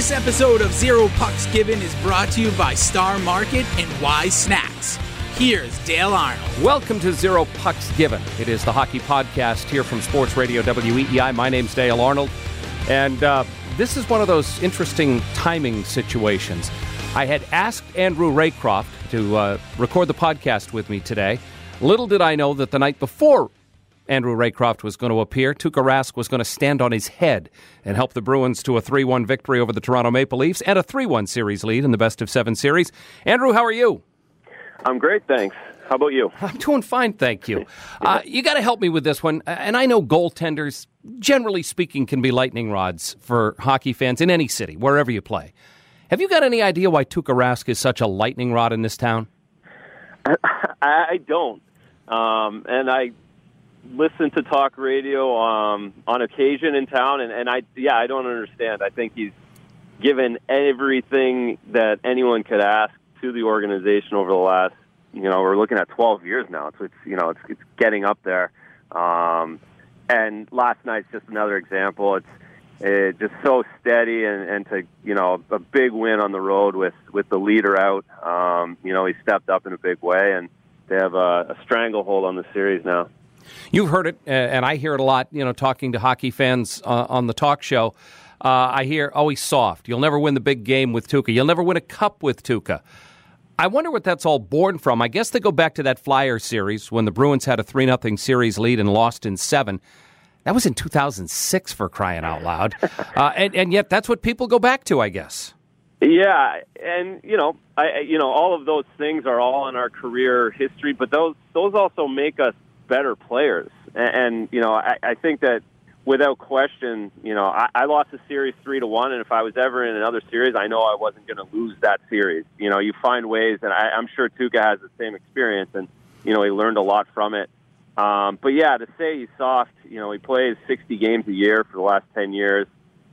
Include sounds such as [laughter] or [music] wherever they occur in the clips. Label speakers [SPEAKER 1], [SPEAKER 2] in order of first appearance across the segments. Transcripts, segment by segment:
[SPEAKER 1] This episode of Zero Pucks Given is brought to you by Star Market and Wise Snacks. Here's Dale Arnold.
[SPEAKER 2] Welcome to Zero Pucks Given. It is the hockey podcast here from Sports Radio WEEI. My name's Dale Arnold, and uh, this is one of those interesting timing situations. I had asked Andrew Raycroft to uh, record the podcast with me today. Little did I know that the night before Andrew Raycroft was going to appear, Tuukka Rask was going to stand on his head and help the Bruins to a 3 1 victory over the Toronto Maple Leafs and a 3 1 series lead in the best of seven series. Andrew, how are you?
[SPEAKER 3] I'm great, thanks. How about you?
[SPEAKER 2] I'm doing fine, thank you. [laughs] Uh, you got to help me with this one. And I know goaltenders, generally speaking, can be lightning rods for hockey fans in any city, wherever you play. Have you got any idea why Tuukka Rask is such a lightning rod in this town? [laughs]
[SPEAKER 3] I, I don't. Um, and I listen to talk radio um, on occasion in town, and, and I yeah, I don't understand. I think he's given everything that anyone could ask to the organization over the last you know we're looking at 12 years now. So it's you know it's it's getting up there. Um, and last night's just another example. It's it just so steady and, and to you know a big win on the road with with the leader out. Um, you know he stepped up in a big way and they have a, a stranglehold on the series now.
[SPEAKER 2] You've heard it, uh, and I hear it a lot. You know, talking to hockey fans uh, on the talk show, uh, I hear, "Oh, soft. You'll never win the big game with Tuukka. You'll never win a cup with Tuukka." I wonder what that's all born from. I guess they go back to that Flyer series when the Bruins had a three 0 series lead and lost in seven. That was in 2006 for crying out loud, uh, and, and yet that's what people go back to. I guess.
[SPEAKER 3] Yeah, and you know, I you know, all of those things are all in our career history, but those those also make us better players. And, and you know, I, I think that without question, you know, I, I lost a series three to one, and if I was ever in another series, I know I wasn't going to lose that series. You know, you find ways, and I, I'm sure Tuukka has the same experience, and you know, he learned a lot from it. Um, but yeah, to say he's soft, you know, he plays 60 games a year for the last 10 years.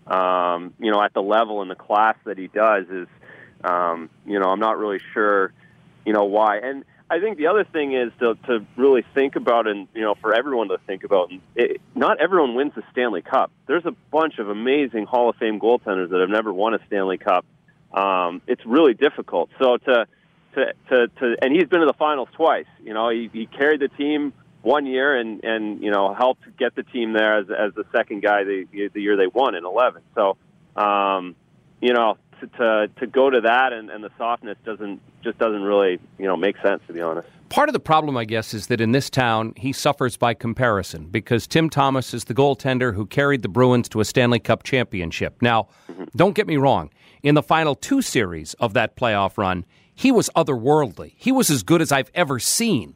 [SPEAKER 3] Um, you know, at the level and the class that he does is, um, you know, I'm not really sure, you know, why. And I think the other thing is to, to really think about, and you know, for everyone to think about. It, not everyone wins the Stanley Cup. There's a bunch of amazing Hall of Fame goaltenders that have never won a Stanley Cup. Um, it's really difficult. So to, to to to, and he's been to the finals twice. You know, he, he carried the team one year and and you know helped get the team there as as the second guy the the year they won in 11. So, um, you know, to, to to go to that and, and the softness doesn't just doesn't really you know make sense to be honest.
[SPEAKER 2] Part of the problem, I guess, is that in this town he suffers by comparison because Tim Thomas is the goaltender who carried the Bruins to a Stanley Cup championship. Now, mm-hmm. don't get me wrong. In the final two series of that playoff run, he was otherworldly. He was as good as I've ever seen.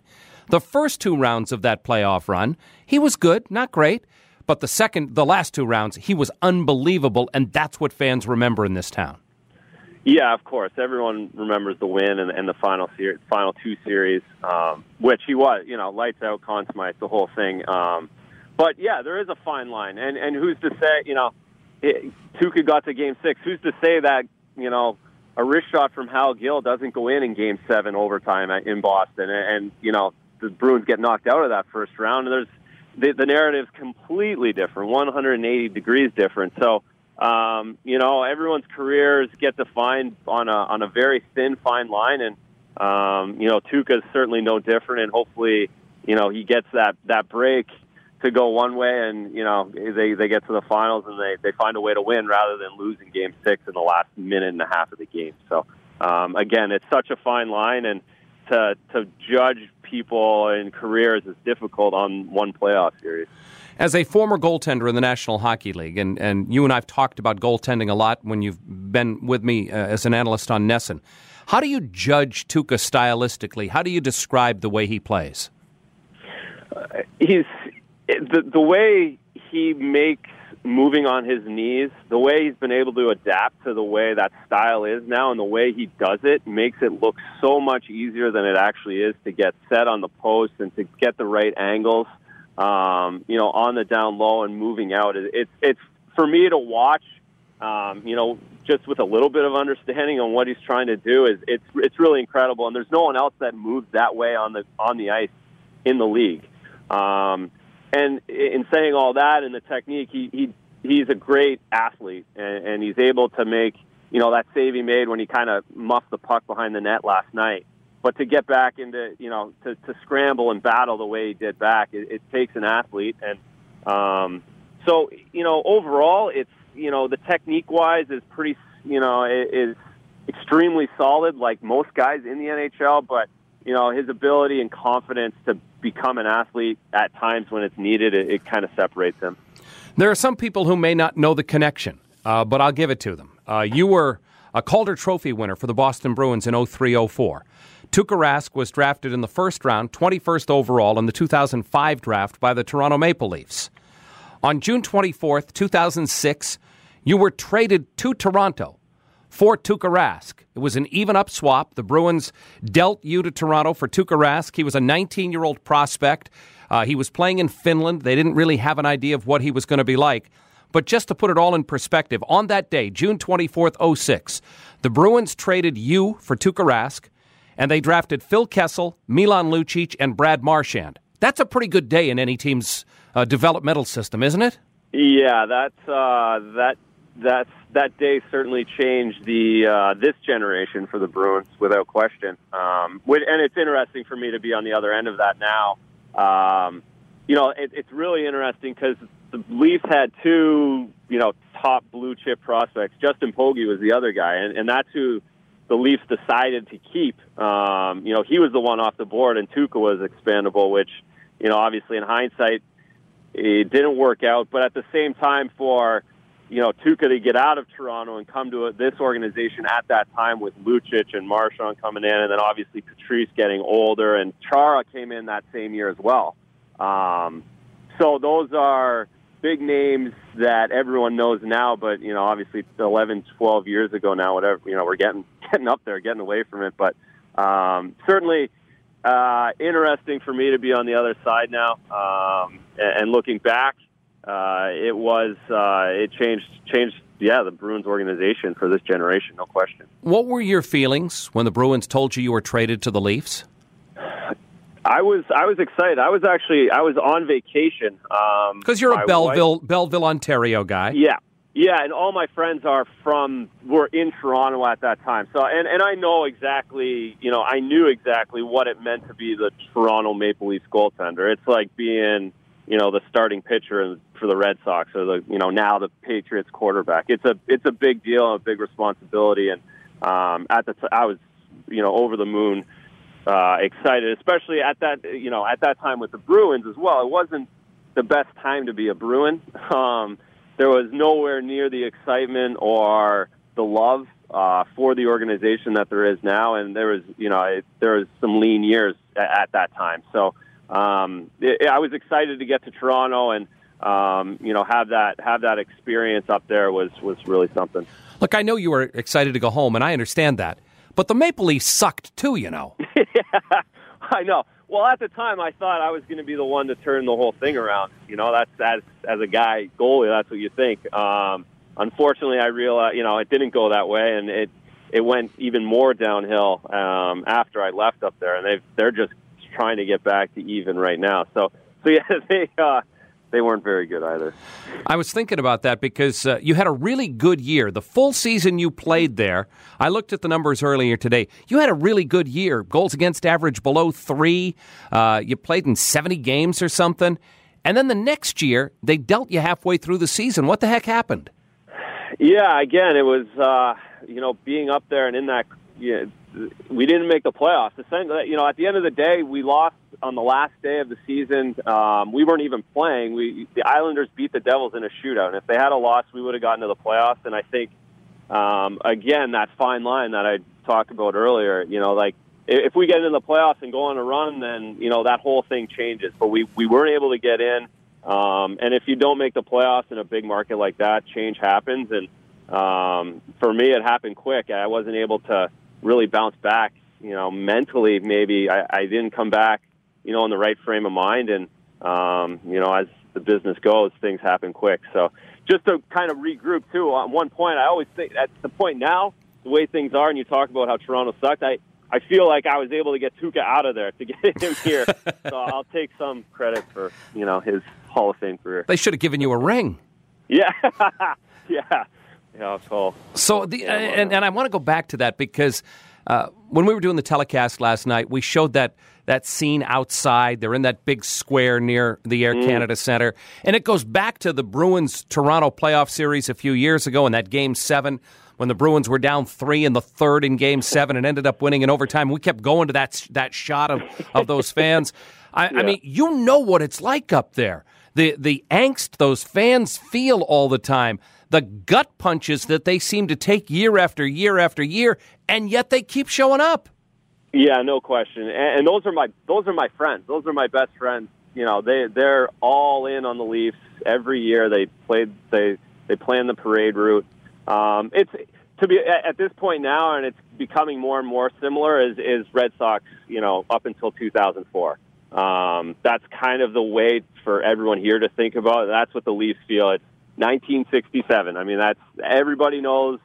[SPEAKER 2] The first two rounds of that playoff run, he was good, not great. But the second, the last two rounds, he was unbelievable, and that's what fans remember in this town.
[SPEAKER 3] Yeah, of course. Everyone remembers the win and, and the final series, final two series, um, which he was, you know, lights out, Conn Smythe, the whole thing. Um, but yeah, there is a fine line, and and who's to say, you know, it, Tuukka got to Game Six. Who's to say that, you know, a wrist shot from Hal Gill doesn't go in in Game Seven overtime in Boston, and, and you know, the Bruins get knocked out of that first round. And there's the, the narrative's completely different, 180 degrees different. So um, you know, everyone's careers get defined on a on a very thin, fine line, and um, you know, Tuukka's certainly no different. And hopefully, you know, he gets that that break to go one way, and you know, they they get to the finals and they they find a way to win rather than losing Game Six in the last minute and a half of the game. So um, again, it's such a fine line, and to to judge people and careers is difficult on one playoff series.
[SPEAKER 2] As a former goaltender in the National Hockey League, and, and you and I have talked about goaltending a lot when you've been with me uh, as an analyst on NESN, how do you judge Tuukka stylistically? How do you describe the way he plays?
[SPEAKER 3] Uh, he's the the way he makes moving on his knees, the way he's been able to adapt to the way that style is now and the way he does it makes it look so much easier than it actually is to get set on the post and to get the right angles, um, you know, on the down low and moving out. It's, it's for me to watch, um, you know, just with a little bit of understanding on what he's trying to do is it's, it's really incredible. And there's no one else that moves that way on the, on the ice in the league. Um, and in saying all that and the technique, he, he he's a great athlete, and, and he's able to make you know that save he made when he kind of muffed the puck behind the net last night. But to get back into you know to, to scramble and battle the way he did back, it, it takes an athlete, and um, so you know overall, it's you know the technique wise is pretty you know is extremely solid, like most guys in the NHL, but you know, his ability and confidence to become an athlete at times when it's needed, it, it kind of separates him.
[SPEAKER 2] There are some people who may not know the connection, uh, but I'll give it to them. Uh, you were a Calder Trophy winner for the Boston Bruins in 03 04. Tuukka Rask was drafted in the first round, 21st overall in the 2005 draft by the Toronto Maple Leafs. On June 24th, 2006, you were traded to Toronto for Tuukka Rask. It was an even up swap. The Bruins dealt you to Toronto for Tuukka Rask. He was a 19 year old prospect. Uh, he was playing in Finland. They didn't really have an idea of what he was going to be like. But just to put it all in perspective, on that day, June 24th, 06, the Bruins traded you for Tuukka Rask, and they drafted Phil Kessel, Milan Lucic, and Brad Marchand. That's a pretty good day in any team's uh, developmental system, isn't it?
[SPEAKER 3] Yeah, that's uh, that that's that day certainly changed the uh, this generation for the Bruins without question. Um, and it's interesting for me to be on the other end of that now. Um, you know, it, it's really interesting because the Leafs had two, you know, top blue chip prospects. Justin Pogge was the other guy, and, and that's who the Leafs decided to keep. Um, you know, he was the one off the board, and Tuukka was expandable, which, you know, obviously in hindsight, it didn't work out. But at the same time, for you know, Tuukka to get out of Toronto and come to this organization at that time with Lucic and Marchand coming in, and then obviously Patrice getting older, and Chara came in that same year as well. Um, so those are big names that everyone knows now, but you know, obviously 11, 12 years ago now, whatever, you know, we're getting [laughs] getting up there, getting away from it, but um, certainly uh, interesting for me to be on the other side now um, and, and looking back uh, it was uh, it changed changed yeah the Bruins organization for this generation, no question.
[SPEAKER 2] What were your feelings when the Bruins told you you were traded to the Leafs?
[SPEAKER 3] I was I was excited. I was actually I was on vacation
[SPEAKER 2] because um, you're a Belleville wife, Belleville Ontario guy.
[SPEAKER 3] Yeah, yeah, and all my friends are from were in Toronto at that time. So and and I know exactly you know I knew exactly what it meant to be the Toronto Maple Leafs goaltender. It's like being you know the starting pitcher for the Red Sox or the you know now the Patriots quarterback. It's a it's a big deal, a big responsibility, and um, at the t- I was you know over the moon uh, excited, especially at that you know at that time with the Bruins as well. It wasn't the best time to be a Bruin. [laughs] Um, there was nowhere near the excitement or the love uh, for the organization that there is now, and there was you know it, there was some lean years at, at that time. So um, it, I was excited to get to Toronto and um, you know have that have that experience up there was was really something.
[SPEAKER 2] Look, I know you were excited to go home, and I understand that, but the Maple Leafs sucked too. You know. [laughs]
[SPEAKER 3] yeah, I know. Well, at the time, I thought I was going to be the one to turn the whole thing around. You know, that's as as a guy goalie, that's what you think. Um, unfortunately, I realized you know it didn't go that way, and it it went even more downhill um, after I left up there, and they they're just trying to get back to even right now. So, so yeah, [laughs] they uh, they weren't very good either.
[SPEAKER 2] I was thinking about that because uh, you had a really good year. The full season you played there, I looked at the numbers earlier today. You had a really good year. Goals against average below three. Uh, you played in 70 games or something. And then the next year, they dealt you halfway through the season. What the heck happened?
[SPEAKER 3] Yeah, again, it was, uh, you know, being up there and in that yeah, we didn't make the playoffs. You know, at the end of the day, we lost on the last day of the season. Um, we weren't even playing. We the Islanders beat the Devils in a shootout, and if they had a loss, we would have gotten to the playoffs. And I think, um, again, that fine line that I talked about earlier. You know, like if we get into the playoffs and go on a run, then you know that whole thing changes. But we we weren't able to get in. Um, and if you don't make the playoffs in a big market like that, change happens. And um, for me, it happened quick. I wasn't able to really bounce back. You know, mentally, maybe I, I didn't come back. You know, in the right frame of mind, and um, you know, as the business goes, things happen quick. So, just to kind of regroup too. On one point, I always think at the point now, the way things are, and you talk about how Toronto sucked. I I feel like I was able to get Tuukka out of there to get [laughs] him here. [laughs] so I'll take some credit for you know his Hall of Fame career.
[SPEAKER 2] They should have given you a ring.
[SPEAKER 3] Yeah, [laughs] yeah, yeah. Cool.
[SPEAKER 2] So the and and I want to go back to that because uh, when we were doing the telecast last night, we showed that that scene outside. They're in that big square near the Air mm. Canada Centre, and it goes back to the Bruins Toronto playoff series a few years ago in that Game Seven when the Bruins were down three in the third in Game Seven and ended up winning in overtime. We kept going to that that shot of of those [laughs] fans. I, yeah. I mean, you know what it's like up there the the angst those fans feel all the time, the gut punches that they seem to take year after year after year, and yet they keep showing up.
[SPEAKER 3] Yeah, no question. And, and those are my those are my friends. Those are my best friends. You know, they they're all in on the Leafs every year. They played they they plan the parade route. Um, it's to be at this point now, and it's becoming more and more similar. Is is Red Sox? You know, up until 2004. Um, that's kind of the way for everyone here to think about it. That's what the Leafs feel. It's 1967. I mean, that's everybody knows,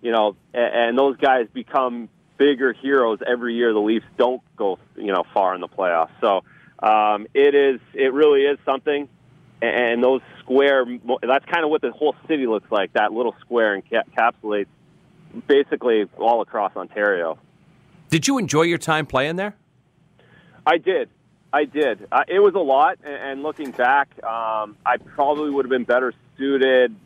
[SPEAKER 3] you know, and, and those guys become bigger heroes every year. The Leafs don't go, you know, far in the playoffs. So um, it is, it really is something. And those square, that's kind of what the whole city looks like. That little square encapsulates basically all across Ontario.
[SPEAKER 2] Did you enjoy your time playing there?
[SPEAKER 3] I did. I did. Uh, it was a lot, and, and looking back, um, I probably would have been better suited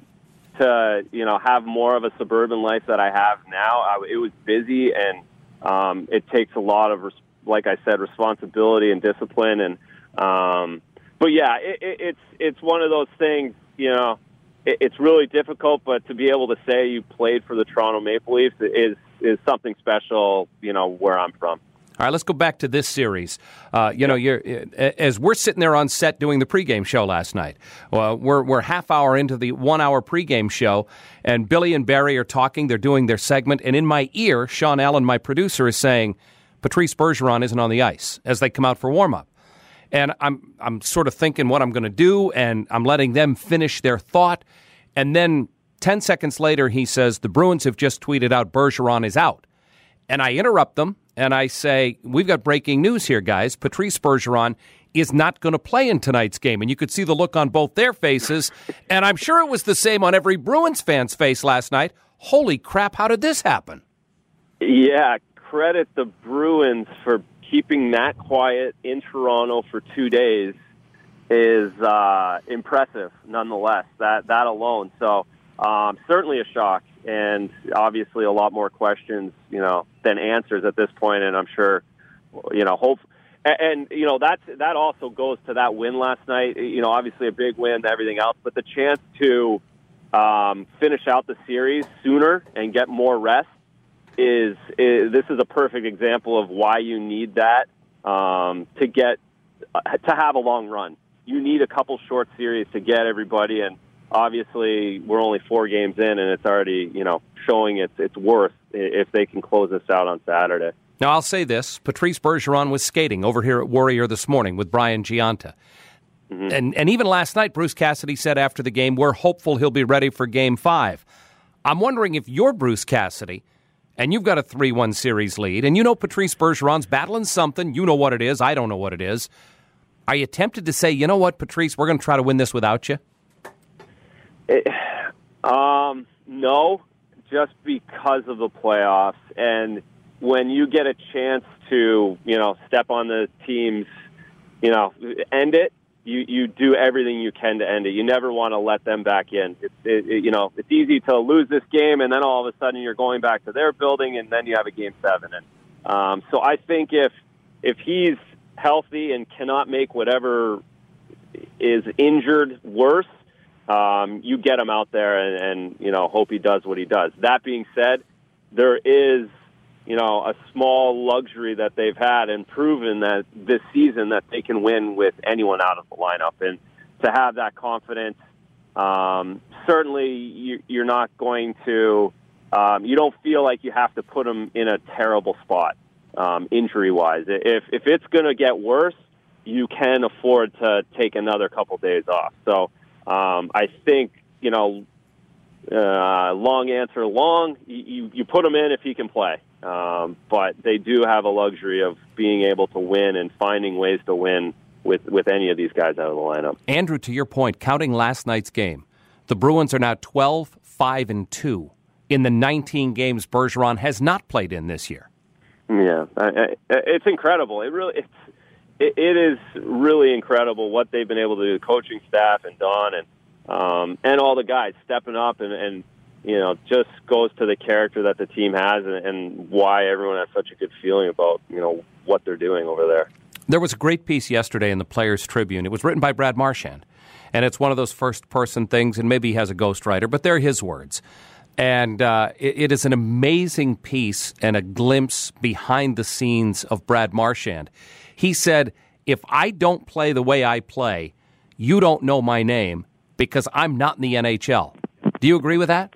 [SPEAKER 3] to you know have more of a suburban life that I have now. I, it was busy, and um, it takes a lot of, res- like I said, responsibility and discipline. And um, but yeah, it, it, it's it's one of those things. You know, it, it's really difficult, but to be able to say you played for the Toronto Maple Leafs is is something special. You know, where I'm from.
[SPEAKER 2] All right, let's go back to this series. Uh, you know, you're, as we're sitting there on set doing the pregame show last night, uh, we're, we're half hour into the one hour pregame show, and Billy and Barry are talking. They're doing their segment, and in my ear, Sean Allen, my producer, is saying, Patrice Bergeron isn't on the ice as they come out for warm up. And I'm, I'm sort of thinking what I'm going to do, and I'm letting them finish their thought. And then 10 seconds later, he says, The Bruins have just tweeted out Bergeron is out. And I interrupt them and I say, We've got breaking news here, guys. Patrice Bergeron is not going to play in tonight's game. And you could see the look on both their faces. and I'm sure it was the same on every Bruins fan's face last night. Holy crap, how did this happen?
[SPEAKER 3] Yeah, credit the Bruins for keeping that quiet in Toronto for two days is uh, impressive nonetheless. That that alone. So um, certainly a shock and obviously a lot more questions, you know, than answers at this point. And I'm sure, you know, hope. And, and you know that that also goes to that win last night. You know, obviously a big win, to everything else, but the chance to um, finish out the series sooner and get more rest is, is this is a perfect example of why you need that um, to get uh, to have a long run. You need a couple short series to get everybody and obviously we're only four games in, and it's already you know showing its its worth if they can close this out on Saturday.
[SPEAKER 2] Now I'll say this: Patrice Bergeron was skating over here at Warrior this morning with Brian Gionta. Mm-hmm. And and even last night, Bruce Cassidy said after the game, "We're hopeful he'll be ready for Game Five. I'm wondering if you're Bruce Cassidy, and you've got a three-one series lead, and you know Patrice Bergeron's battling something. You know what it is. I don't know what it is. Are you tempted to say, you know what, Patrice, we're going to try to win this without you?
[SPEAKER 3] Um, no, just because of the playoffs. And when you get a chance to, you know, step on the team's, you know, end it, you, you do everything you can to end it. You never want to let them back in. It's, it, it, you know, it's easy to lose this game and then all of a sudden you're going back to their building and then you have a game seven. And um, so I think if if he's healthy and cannot make whatever is injured worse, um, you get him out there and, and you know hope he does what he does. That being said, there is you know a small luxury that they've had and proven that this season that they can win with anyone out of the lineup. And to have that confidence. Um, certainly, you, you're not going to. Um, you don't feel like you have to put them in a terrible spot um, injury wise. If if it's going to get worse, you can afford to take another couple days off. So um, I think you know, uh, long answer, long. You you put him in if he can play, um, but they do have a luxury of being able to win and finding ways to win with with any of these guys out of the lineup.
[SPEAKER 2] Andrew, to your point, counting last night's game, the Bruins are now 12, 5, and two in the 19 games Bergeron has not played in this year.
[SPEAKER 3] Yeah, I, I, it's incredible. It really it's it, it is really incredible what they've been able to do. The coaching staff and Don and um, and all the guys stepping up and, and you know just goes to the character that the team has and, and why everyone has such a good feeling about you know what they're doing over there.
[SPEAKER 2] There was a great piece yesterday in the Players Tribune. It was written by Brad Marchand, and it's one of those first person things, and maybe he has a ghostwriter, but they're his words. And uh, it, it is an amazing piece and a glimpse behind the scenes of Brad Marchand. He said, If I don't play the way I play, you don't know my name because I'm not in the NHL. Do you agree with that?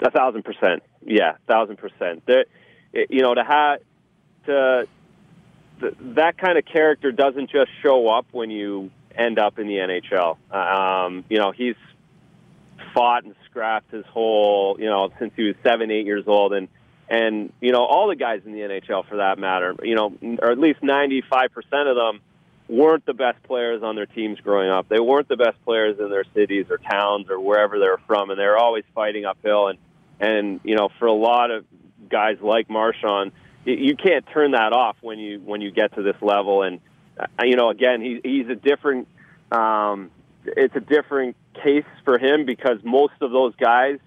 [SPEAKER 3] A thousand percent. Yeah, thousand percent. There, you know, to have to that kind of character doesn't just show up when you end up in the NHL. Um, you know, he's fought and scrapped his whole, you know, since he was seven, eight years old, and and you know all the guys in the NHL for that matter, you know, or at least ninety five percent of them weren't the best players on their teams growing up. They weren't the best players in their cities or towns or wherever they're from, and they're always fighting uphill. And and you know, for a lot of guys like Marchand, you can't turn that off when you when you get to this level. And uh, you know, again, he, he's a different. Um, it's a different case for him because most of those guys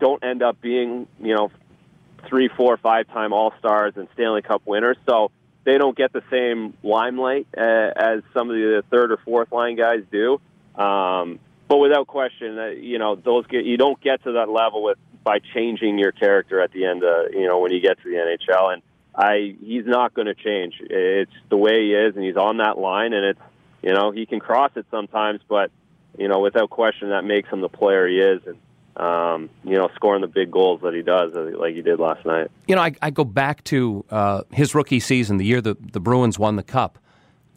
[SPEAKER 3] don't end up being, you know, three, four, five time All Stars and Stanley Cup winners. So they don't get the same limelight uh, as some of the third or fourth line guys do. Um, but without question, uh, you know, those get, you don't get to that level with by changing your character at the end. Of, you know, when you get to the NHL, and I he's not going to change. It's the way he is, and he's on that line, and it's you know he can cross it sometimes, but you know, without question, that makes him the player he is, and um, you know, scoring the big goals that he does, uh, like he did last night.
[SPEAKER 2] You know, I, I go back to uh, his rookie season, the year the, the Bruins won the Cup,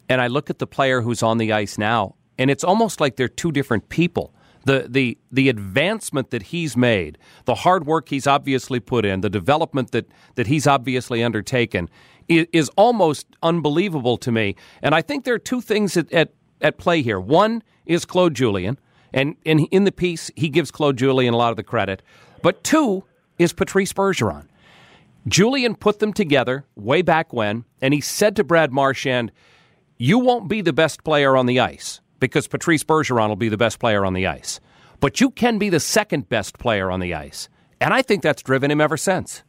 [SPEAKER 2] and I look at the player who's on the ice now, and it's almost like they're two different people. The, the, the advancement that he's made, the hard work he's obviously put in, the development that, that he's obviously undertaken is, is almost unbelievable to me. And I think there are two things at, at, at play here. One, is Claude Julien. And, in the piece, he gives Claude Julien a lot of the credit. But two is Patrice Bergeron. Julien put them together way back when, and he said to Brad Marchand, You won't be the best player on the ice because Patrice Bergeron will be the best player on the ice. But you can be the second best player on the ice. And I think that's driven him ever since.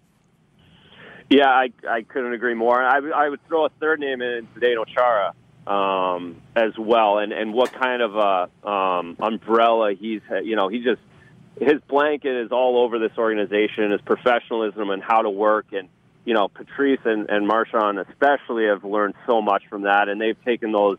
[SPEAKER 3] Yeah, I, I couldn't agree more. I, I would throw a third name in Zdeno Chara um, as well, and and what kind of a um, umbrella he's you know he just his blanket is all over this organization, his professionalism and how to work, and you know Patrice and, and Marchand especially have learned so much from that, and they've taken those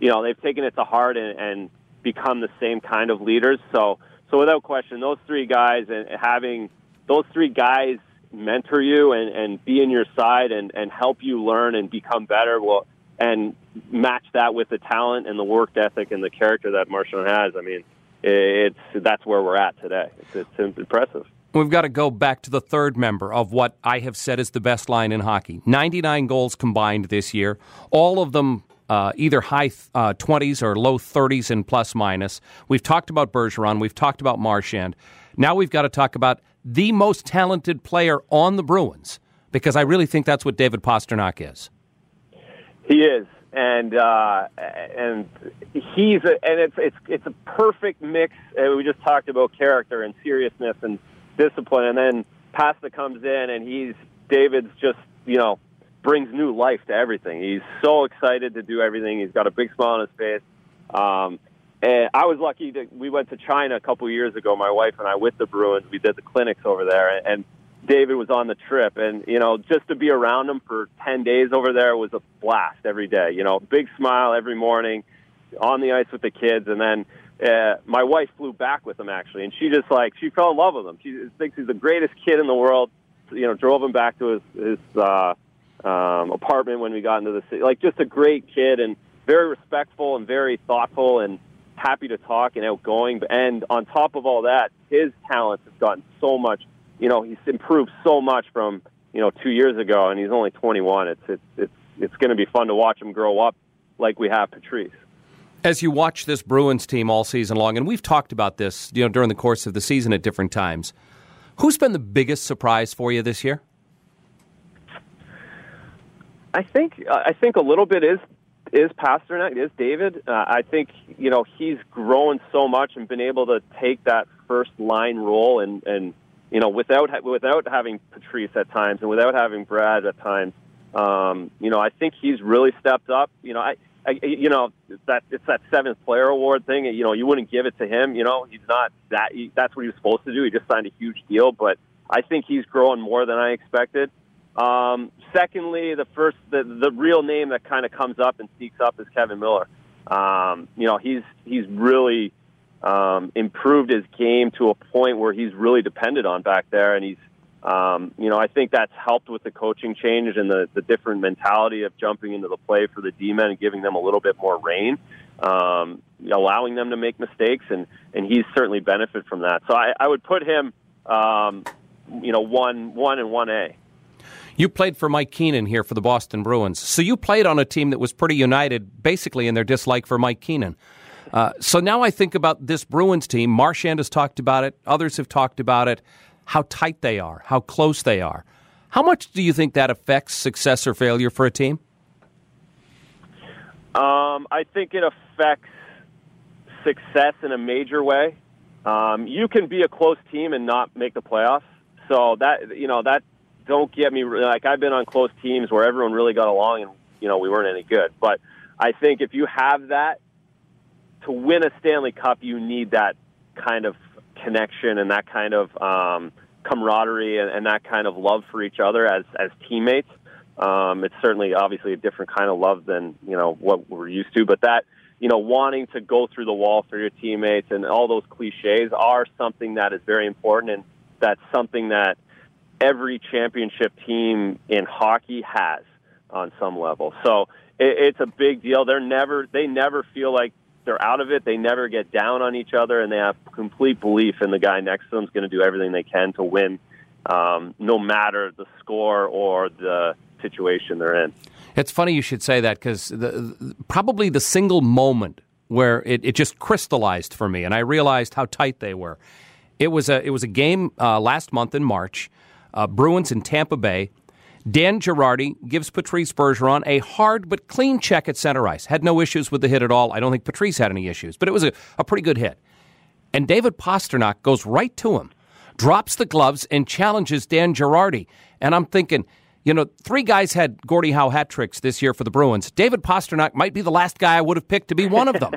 [SPEAKER 3] you know they've taken it to heart and, and become the same kind of leaders. So so without question, those three guys and having those three guys mentor you and, and be in your side and, and help you learn and become better. Well, and match that with the talent and the work ethic and the character that Marchand has, I mean, it's that's where we're at today. It's, it's impressive.
[SPEAKER 2] We've got to go back to the third member of what I have said is the best line in hockey. 99 goals combined this year, all of them uh, either high uh, 20s or low 30s in plus minus. We've talked about Bergeron, we've talked about Marchand. Now we've got to talk about the most talented player on the Bruins because I really think that's what David Pastrnak is.
[SPEAKER 3] He is, and uh, and he's a, and it's it's it's a perfect mix. Uh, we just talked about character and seriousness and discipline, and then Pasta comes in, and he's David's just you know brings new life to everything. He's so excited to do everything. He's got a big smile on his face. Um, and I was lucky that we went to China a couple years ago. My wife and I with the Bruins. We did the clinics over there, and David was on the trip, and you know, just to be around him for ten days over there was a blast every day. You know, big smile every morning. on the ice with the kids, and then uh, my wife flew back with him actually, and she just like she fell in love with him. She thinks he's the greatest kid in the world. You know, drove him back to his his uh, um, apartment when we got into the city. Like just a great kid and very respectful and very thoughtful and happy to talk and outgoing. And on top of all that, his talents have gotten so much. You know, he's improved so much from you know two years ago, and he's only 21. It's it's it's it's going to be fun to watch him grow up like we have Patrice.
[SPEAKER 2] As you watch this Bruins team all season long, and we've talked about this, you know, during the course of the season at different times. Who's been the biggest surprise for you this year?
[SPEAKER 3] I think I think a little bit is is Pastrnak is David. Uh, I think you know he's grown so much and been able to take that first line role and and you know without without having Patrice at times and without having Brad at times. Um, you know, I think he's really stepped up. You know, I, I you know that it's that seventh player award thing. You know, you wouldn't give it to him. You know, he's not that. He, that's what he was supposed to do. He just signed a huge deal, but I think he's growing more than I expected. Um, secondly, the first, the, the real name that kind of comes up and speaks up is Kevan Miller. Um, you know, he's he's really um, improved his game to a point where he's really depended on back there, and he's, um, you know, I think that's helped with the coaching change and the the different mentality of jumping into the play for the D men and giving them a little bit more reign, um, allowing them to make mistakes, and and he's certainly benefited from that. So I, I would put him, um, you know, one one and one A.
[SPEAKER 2] You played for Mike Keenan here for the Boston Bruins. So you played on a team that was pretty united, basically, in their dislike for Mike Keenan. Uh, so now I think about this Bruins team. Marchand has talked about it. Others have talked about it. How tight they are, how close they are. How much do you think that affects success or failure for a team?
[SPEAKER 3] Um, I think it affects success in a major way. Um, you can be a close team and not make the playoffs. So that you know that don't get me like I've been on close teams where everyone really got along and you know we weren't any good. But I think if you have that to win a Stanley Cup, you need that kind of connection and that kind of um, camaraderie and, and that kind of love for each other as as teammates. Um, it's certainly obviously a different kind of love than you know what we're used to, but that you know wanting to go through the wall for your teammates and all those cliches are something that is very important and that's something that every championship team in hockey has on some level. So it, it's a big deal. They're never they never feel like they're out of it. They never get down on each other, and they have complete belief in the guy next to them is going to do everything they can to win, um, no matter the score or the situation they're in.
[SPEAKER 2] It's funny you should say that because probably the single moment where it, it just crystallized for me, and I realized how tight they were. It was a it was a game uh, last month in March uh, Bruins in Tampa Bay. Dan Girardi gives Patrice Bergeron a hard but clean check at center ice. Had no issues with the hit at all. I don't think Patrice had any issues, but it was a, a pretty good hit. And David Pastrnak goes right to him, drops the gloves, and challenges Dan Girardi. And I'm thinking, you know, three guys had Gordie Howe hat tricks this year for the Bruins. David Pastrnak might be the last guy I would have picked to be one of them.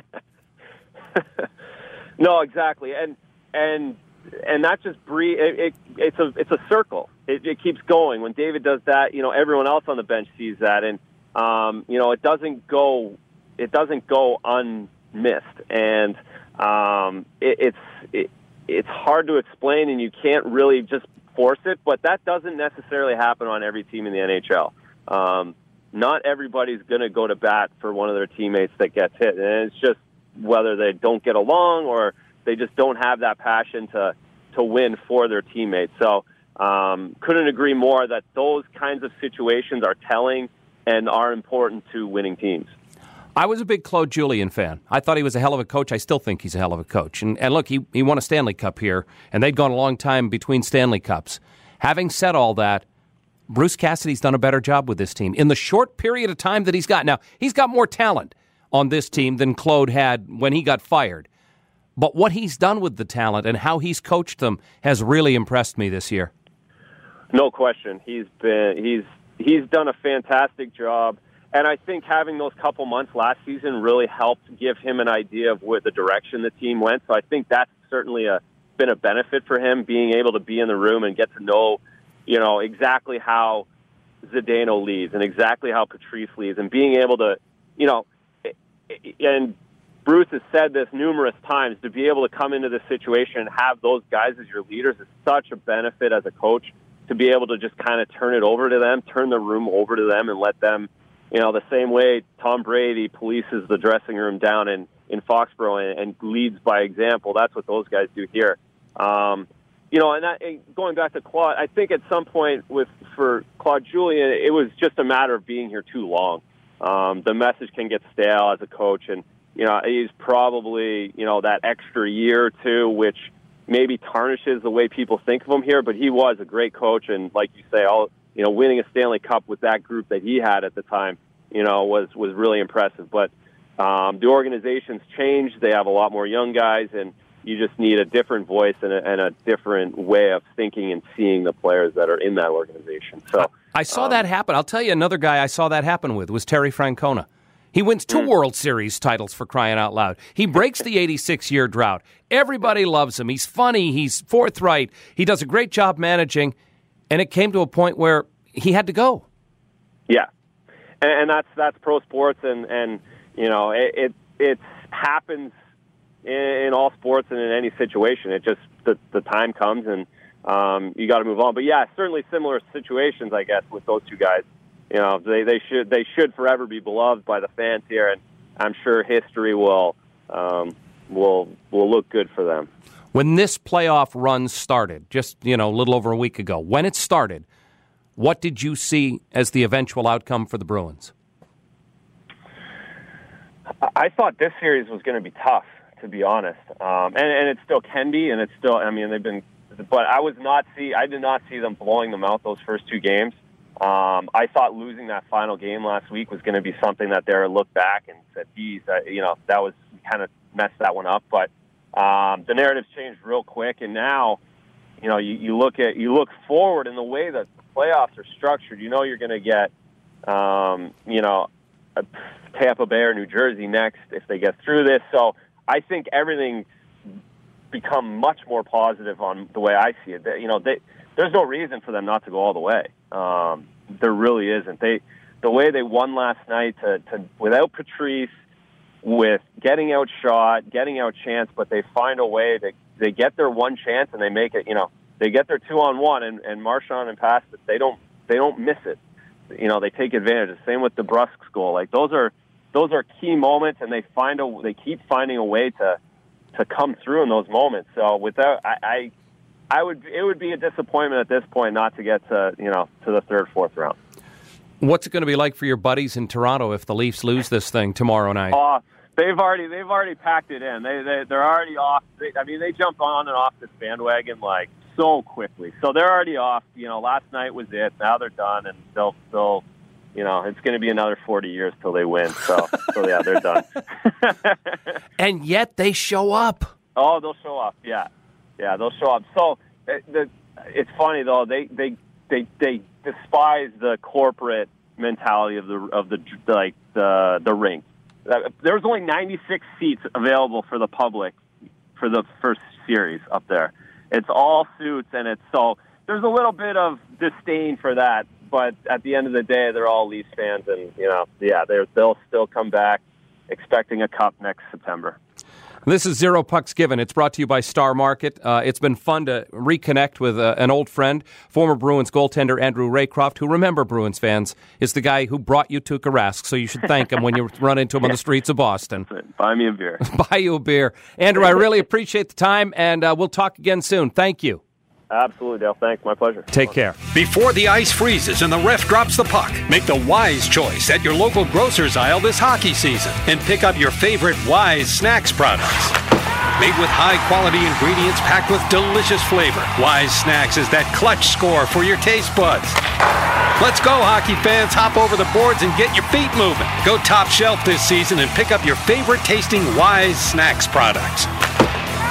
[SPEAKER 2] [laughs]
[SPEAKER 3] no, exactly. And and and that just breed. It, it, it's a it's a circle. It, it keeps going. When David does that, you know, everyone else on the bench sees that, and um, you know, it doesn't go it doesn't go unmissed, and um, it, it's it, it's hard to explain, and you can't really just force it. But that doesn't necessarily happen on every team in the NHL. Um, not everybody's going to go to bat for one of their teammates that gets hit, and it's just whether they don't get along or they just don't have that passion to to win for their teammates. So um, couldn't agree more that those kinds of situations are telling and are important to winning teams.
[SPEAKER 2] I was a big Claude Julien fan. I thought he was a hell of a coach. I still think he's a hell of a coach. And, and look, he, he won a Stanley Cup here, and they'd gone a long time between Stanley Cups. Having said all that, Bruce Cassidy's done a better job with this team in the short period of time that he's got. Now, he's got more talent on this team than Claude had when he got fired. But what he's done with the talent and how he's coached them has really impressed me this year.
[SPEAKER 3] No question. He's been he's he's done a fantastic job. And I think having those couple months last season really helped give him an idea of where the direction the team went. So I think that's certainly a been a benefit for him being able to be in the room and get to know, you know, exactly how Zdeno leads and exactly how Patrice leads and being able to, you know, and Bruce has said this numerous times. To be able to come into this situation and have those guys as your leaders is such a benefit as a coach. To be able to just kind of turn it over to them, turn the room over to them, and let them, you know, the same way Tom Brady polices the dressing room down in in Foxborough and, and leads by example. That's what those guys do here. Um, you know, and, that, and going back to Claude, I think at some point with for Claude Julien, it was just a matter of being here too long. Um, the message can get stale as a coach, and you know he's probably you know that extra year or two, which maybe tarnishes the way people think of him here. But he was a great coach, and like you say, all you know, winning a Stanley Cup with that group that he had at the time, you know, was was really impressive. But um, the organization's changed; they have a lot more young guys, and you just need a different voice and a, and a, different way of thinking and seeing the players that are in that organization. So
[SPEAKER 2] I saw um, that happen. I'll tell you another guy I saw that happen with was Terry Francona. He wins two mm. World Series titles for crying out loud. He breaks the 86 year drought. Everybody loves him. He's funny. He's forthright. He does a great job managing. And it came to a point where he had to go.
[SPEAKER 3] Yeah. And, and that's, that's pro sports. And, and you know, it, it, it happens in, in all sports and in any situation. It just the, the time comes and um, you got to move on. But yeah, certainly similar situations, I guess, with those two guys. You know, they they should they should forever be beloved by the fans here, and I'm sure history will um, will will look good for them.
[SPEAKER 2] When this playoff run started, just you know, a little over a week ago, when it started, what did you see as the eventual outcome for the Bruins?
[SPEAKER 3] I thought this series was going to be tough to be honest. Um, and, and it still can be, and it's still. I mean, they've been, but I was not see. I did not see them blowing them out those first two games. Um, I thought losing that final game last week was going to be something that they looked back and said, "Geez, uh, you know, that was kind of messed that one up." But um, the narrative's changed real quick, and now, you know, you, you look at you look forward in the way that the playoffs are structured. You know, you're going to get, um, you know, Tampa Bay or New Jersey next if they get through this. So I think everything's become much more positive on the way I see it. You know, they, there's no reason for them not to go all the way. Um, there really isn't. They, the way they won last night to, to without Patrice, with getting outshot, getting out chance, but they find a way to they get their one chance and they make it. You know, they get their two on one, and, and Marchand and Pass, it. they don't they don't miss it. You know, they take advantage. The same with the Brusque goal. Like those are those are key moments, and they find a they keep finding a way to to come through in those moments. So without I, I I would it would be a disappointment at this point not to get to you know to the third fourth round.
[SPEAKER 2] What's it going to be like for your buddies in Toronto if the Leafs lose this thing tomorrow night?
[SPEAKER 3] Uh, they've already they've already packed it in. They, they they're already off. They, I mean, they jumped on and off this bandwagon like so quickly. So they're already off. You know, last night was it. Now they're done, and they'll they'll you know, it's going to be another 40 years till they win. So, so yeah, they're done. [laughs]
[SPEAKER 2] and yet they show up.
[SPEAKER 3] Oh, they'll show up. Yeah, yeah, they'll show up. So uh, the, it's funny though. They they they they despise the corporate mentality of the of the like the the ring. There was only 96 seats available for the public for the first series up there. It's all suits, and it's so there's a little bit of disdain for that but at the end of the day, they're all Leafs fans, and you know, yeah, they'll still come back expecting a cup next September.
[SPEAKER 2] This is Zero Pucks Given. It's brought to you by Star Market. Uh, it's been fun to reconnect with uh, an old friend, former Bruins goaltender Andrew Raycroft, who, remember, Bruins fans, is the guy who brought you Tuukka Rask, so you should thank him when you [laughs] run into him on the streets of Boston.
[SPEAKER 3] Buy me a beer. [laughs]
[SPEAKER 2] Buy you a beer. Andrew, I really appreciate the time, and uh, we'll talk again soon. Thank you.
[SPEAKER 3] Absolutely, Dale. Thanks. My pleasure.
[SPEAKER 2] Take care.
[SPEAKER 4] Before the ice freezes and the ref drops the puck, make the wise choice at your local grocer's aisle this hockey season and pick up your favorite Wise Snacks products. Made with high quality ingredients packed with delicious flavor, Wise Snacks is that clutch score for your taste buds. Let's go, hockey fans. Hop over the boards and get your feet moving. Go top shelf this season and pick up your favorite tasting Wise Snacks products